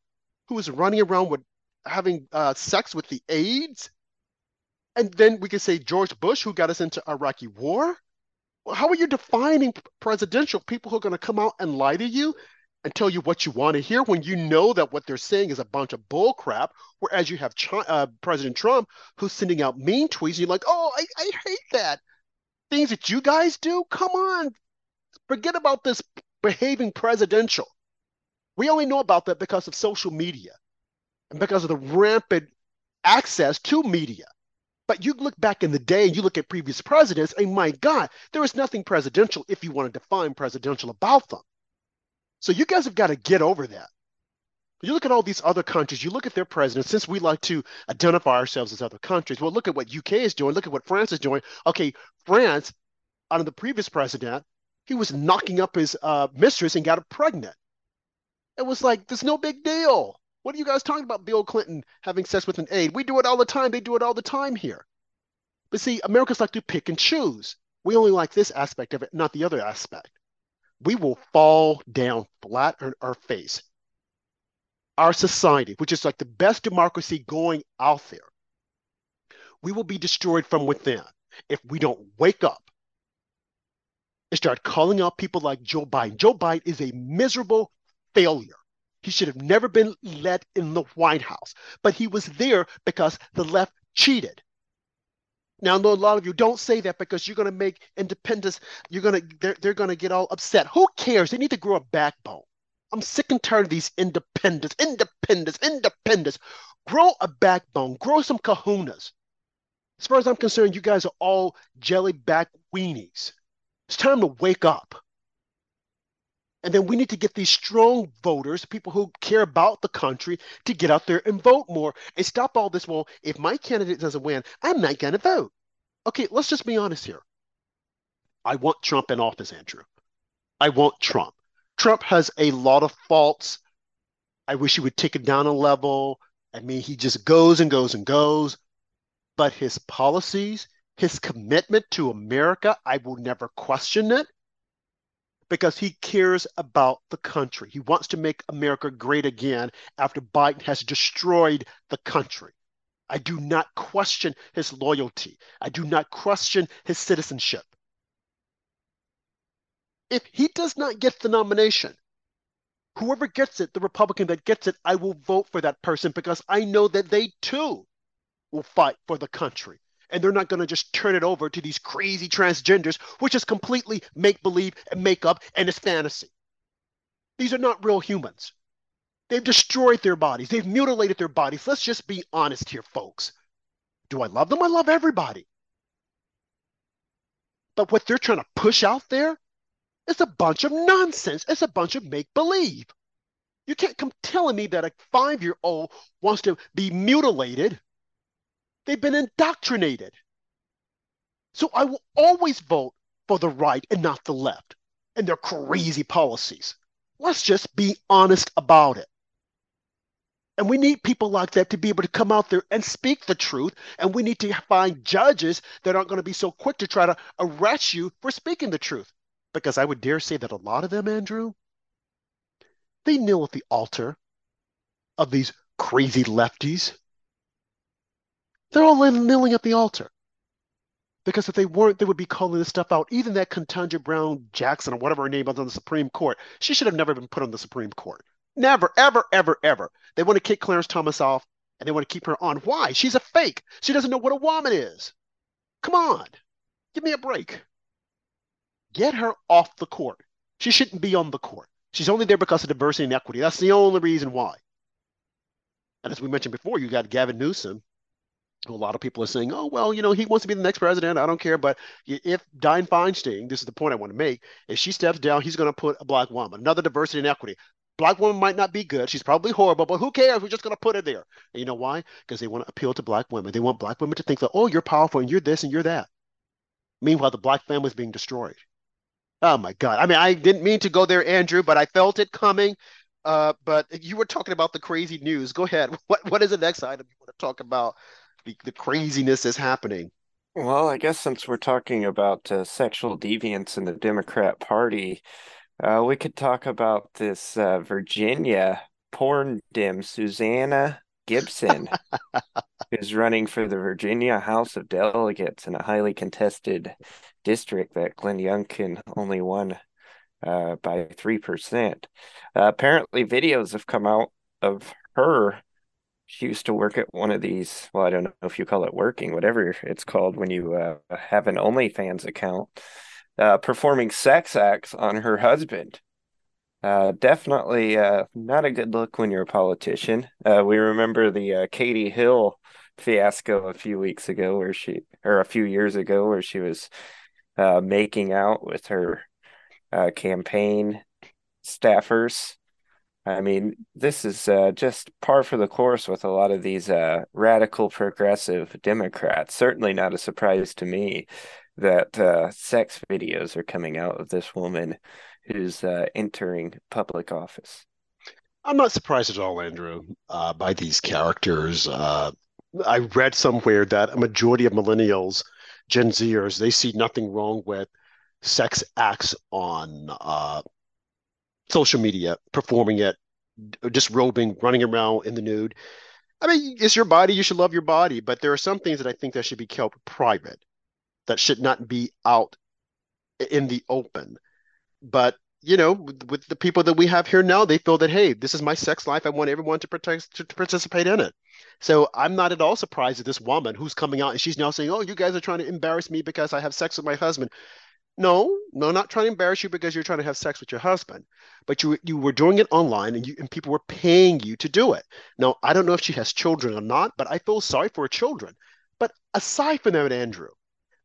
who was running around with having uh, sex with the AIDS. And then we could say George Bush, who got us into Iraqi war. How are you defining presidential people who are going to come out and lie to you and tell you what you want to hear when you know that what they're saying is a bunch of bull crap? Whereas you have uh, President Trump who's sending out mean tweets, and you're like, oh, I, I hate that. Things that you guys do? Come on. Forget about this behaving presidential. We only know about that because of social media and because of the rampant access to media. But you look back in the day and you look at previous presidents, and my God, there is nothing presidential if you want to define presidential about them. So you guys have got to get over that. You look at all these other countries, you look at their presidents, since we like to identify ourselves as other countries, well, look at what UK is doing, look at what France is doing. Okay, France, under the previous president, he was knocking up his uh, mistress and got her pregnant. It was like, there's no big deal. What are you guys talking about Bill Clinton having sex with an aide? We do it all the time. They do it all the time here. But see, Americans like to pick and choose. We only like this aspect of it, not the other aspect. We will fall down flat on our face. Our society, which is like the best democracy going out there, we will be destroyed from within if we don't wake up and start calling out people like Joe Biden. Joe Biden is a miserable failure. He should have never been let in the White House, but he was there because the left cheated. Now, know a lot of you don't say that because you're going to make independence, you're going to, they're, they're going to get all upset. Who cares? They need to grow a backbone. I'm sick and tired of these independents, independents, independents. Grow a backbone, grow some kahunas. As far as I'm concerned, you guys are all jelly back weenies. It's time to wake up. And then we need to get these strong voters, people who care about the country, to get out there and vote more and stop all this. Well, if my candidate doesn't win, I'm not going to vote. Okay, let's just be honest here. I want Trump in office, Andrew. I want Trump. Trump has a lot of faults. I wish he would take it down a level. I mean, he just goes and goes and goes. But his policies, his commitment to America, I will never question it because he cares about the country. He wants to make America great again after Biden has destroyed the country. I do not question his loyalty. I do not question his citizenship. If he does not get the nomination, whoever gets it, the Republican that gets it, I will vote for that person because I know that they too will fight for the country and they're not going to just turn it over to these crazy transgenders, which is completely make believe and make up and it's fantasy. These are not real humans. They've destroyed their bodies, they've mutilated their bodies. Let's just be honest here, folks. Do I love them? I love everybody. But what they're trying to push out there is a bunch of nonsense. It's a bunch of make believe. You can't come telling me that a five year old wants to be mutilated They've been indoctrinated. So I will always vote for the right and not the left and their crazy policies. Let's just be honest about it. And we need people like that to be able to come out there and speak the truth. And we need to find judges that aren't going to be so quick to try to arrest you for speaking the truth. Because I would dare say that a lot of them, Andrew, they kneel at the altar of these crazy lefties they're all kneeling at the altar. Because if they weren't, they would be calling this stuff out. Even that Ketanji Brown Jackson or whatever her name was on the Supreme Court, she should have never been put on the Supreme Court. Never, ever, ever, ever. They want to kick Clarence Thomas off and they want to keep her on. Why? She's a fake. She doesn't know what a woman is. Come on. Give me a break. Get her off the court. She shouldn't be on the court. She's only there because of diversity and equity. That's the only reason why. And as we mentioned before, you got Gavin Newsom a lot of people are saying, oh, well, you know, he wants to be the next president. I don't care. But if Dianne Feinstein, this is the point I want to make, if she steps down, he's going to put a black woman, another diversity and equity. Black woman might not be good. She's probably horrible, but who cares? We're just going to put her there. And you know why? Because they want to appeal to black women. They want black women to think that, oh, you're powerful and you're this and you're that. Meanwhile, the black family is being destroyed. Oh my God. I mean, I didn't mean to go there, Andrew, but I felt it coming. Uh, but you were talking about the crazy news. Go ahead. What what is the next item you want to talk about? The, the craziness is happening. Well, I guess since we're talking about uh, sexual deviance in the Democrat Party, uh, we could talk about this uh, Virginia porn dim Susanna Gibson, who's running for the Virginia House of Delegates in a highly contested district that Glenn Youngkin only won uh, by 3%. Uh, apparently, videos have come out of her she used to work at one of these. Well, I don't know if you call it working, whatever it's called when you uh, have an OnlyFans account, uh, performing sex acts on her husband. Uh, definitely uh, not a good look when you're a politician. Uh, we remember the uh, Katie Hill fiasco a few weeks ago, where she, or a few years ago, where she was making out with her campaign staffers I mean, this is uh, just par for the course with a lot of these uh, radical progressive Democrats. Certainly not a surprise to me that uh, sex videos are coming out of this woman who's uh, entering public office. I'm not surprised at all, Andrew, uh, by these characters. Uh, I read somewhere that a majority of millennials, Gen Zers, they see nothing wrong with sex acts on social media, performing it, just disrobing, running around in the nude. I mean, it's your body. You should love your body. But there are some things that I think that should be kept private, that should not be out in the open. But you know, with, with, the people that we have here now, they feel that hey, this is my sex life. I want everyone to, protect, to, to participate in it. So I'm not at all surprised at this woman who's coming out and she's now saying, "Oh, you guys are trying to embarrass me because I have sex with my husband." No, no, not trying to embarrass you because you're trying to have sex with your husband, but you you were doing it online and you and people were paying you to do it. Now, I don't know if she has children or not, but I feel sorry for her children. But aside from that, Andrew,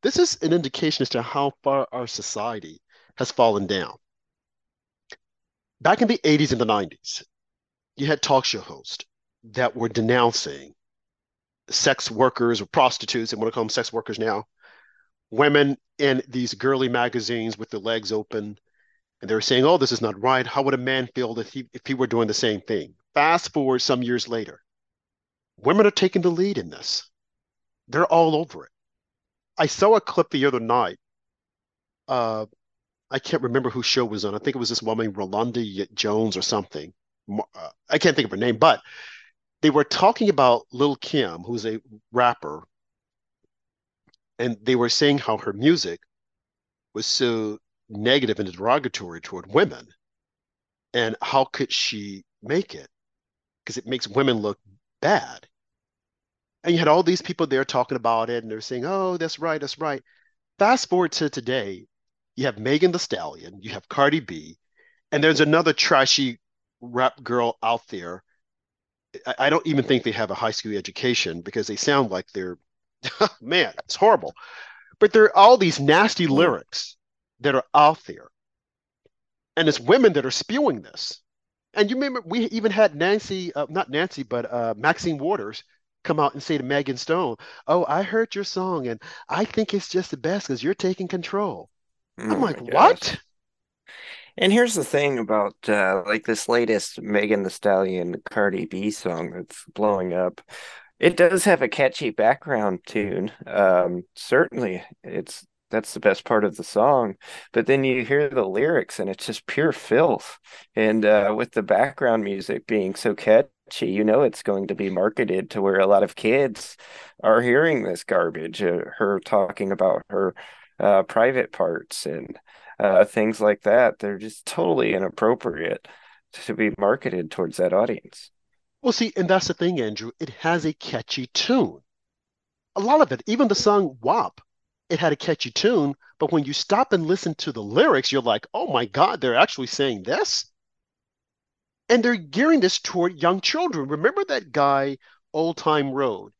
this is an indication as to how far our society has fallen down. Back in the 80s and the 90s, you had talk show hosts that were denouncing sex workers or prostitutes, and want to call them sex workers now, women in these girly magazines with their legs open and they're saying oh this is not right. How would a man feel if he if he were doing the same thing? Fast forward some years later women are taking the lead in this. They're all over it. I saw a clip the other night uh i can't remember whose show was on. I think it was this woman rolanda jones or something. Uh, i can't think of her name but they were talking about lil kim who's a rapper and they were saying how her music was so negative and derogatory toward women. And how could she make it? Because it makes women look bad. And you had all these people there talking about it and they're saying oh that's right that's right. Fast forward to today you have Megan Thee Stallion you have cardi b and there's another trashy rap girl out there. I, I don't even think they have a high school education because they sound like they're man, it's horrible. But there are all these nasty lyrics that are out there. And it's women that are spewing this. And you remember we even had Nancy, uh, not Nancy, but uh, Maxine Waters come out and say to Megan Stone, Oh, I heard your song and I think it's just the best because you're taking control. Oh I'm like, what? And here's the thing about uh, like this latest Megan Thee Stallion Cardi B song that's blowing up. It does have a catchy background tune. Um, certainly, it's that's the best part of the song. But then you hear the lyrics, and it's just pure filth. And uh, with the background music being so catchy, you know it's going to be marketed to where a lot of kids are hearing this garbage. Uh, her talking about her uh, private parts and uh, things like that. They're just totally inappropriate to be marketed towards that audience. Well, see, and that's the thing, Andrew. It has a catchy tune. A lot of it, even the song WAP, it had a catchy tune. But when you stop and listen to the lyrics, you're like, oh my God, they're actually saying this? And they're gearing this toward young children. Remember that guy, Old Town Road?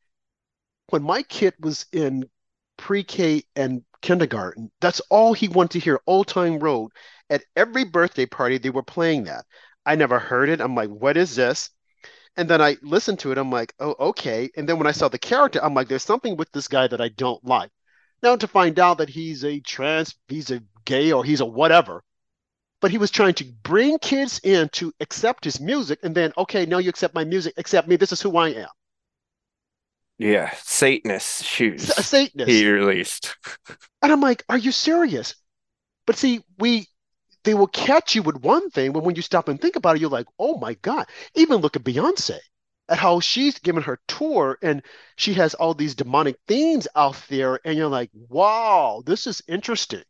when my kid was in pre-K and kindergarten, that's all he wanted to hear, Old Town Road. At every birthday party, they were playing that. I never heard it. I'm like, what is this? And then I listened to it. I'm like, oh, okay. And then when I saw the character, I'm like, there's something with this guy that I don't like. Now to find out that he's a trans, he's a gay, or he's a whatever. But he was trying to bring kids in to accept his music, and then, okay, now you accept my music, accept me. This is who I am. Yeah, Satanist shoes. S- Satanist. He released. and I'm like, are you serious? But see, we they will catch you with one thing, but when you stop and think about it, you're like, oh my God. Even look at Beyonce, at how she's given her tour and she has all these demonic themes out there, and you're like, wow, this is interesting.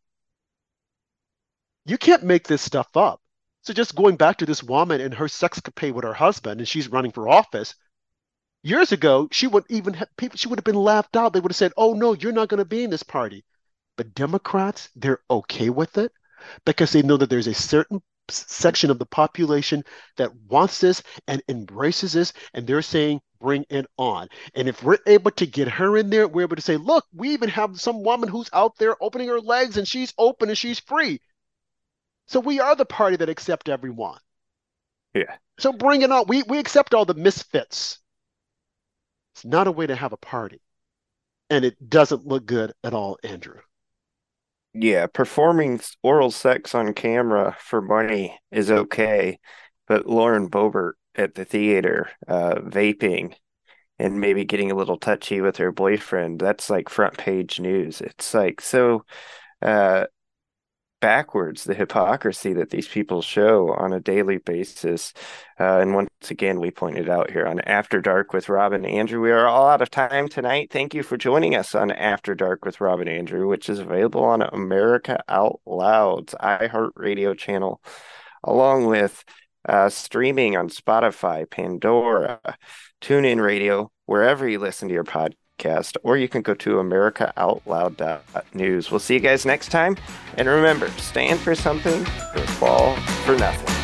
You can't make this stuff up. So just going back to this woman and her sex sexcapade with her husband, and she's running for office, Years ago, she would even have people, she would have been laughed out. They would have said, Oh, no, you're not going to be in this party. But Democrats, they're okay with it because they know that there's a certain section of the population that wants this and embraces this, and they're saying, bring it on. And if we're able to get her in there, we're able to say, look, we even have some woman who's out there opening her legs and she's open and she's free. So we are the party that accept everyone. Yeah. So bring it on. We we accept all the misfits. It's not a way to have a party. And it doesn't look good at all, Andrew. Yeah, performing oral sex on camera for money is okay, but Lauren Boebert at the theater, uh, vaping and maybe getting a little touchy with her boyfriend, that's like front page news. It's like so uh, backwards the hypocrisy that these people show on a daily basis. Uh, and once again, we pointed out here on After Dark with Rob and Andrew, we are all out of time tonight. Thank you for joining us on After Dark with Rob and Andrew, which is available on America Out Loud's iHeartRadio channel, along with uh, streaming on Spotify, Pandora, TuneIn Radio, wherever you listen to your podcast podcast, or you can go to AmericaOutloud.news. We'll see you guys next time. And remember, stand for something or fall for nothing.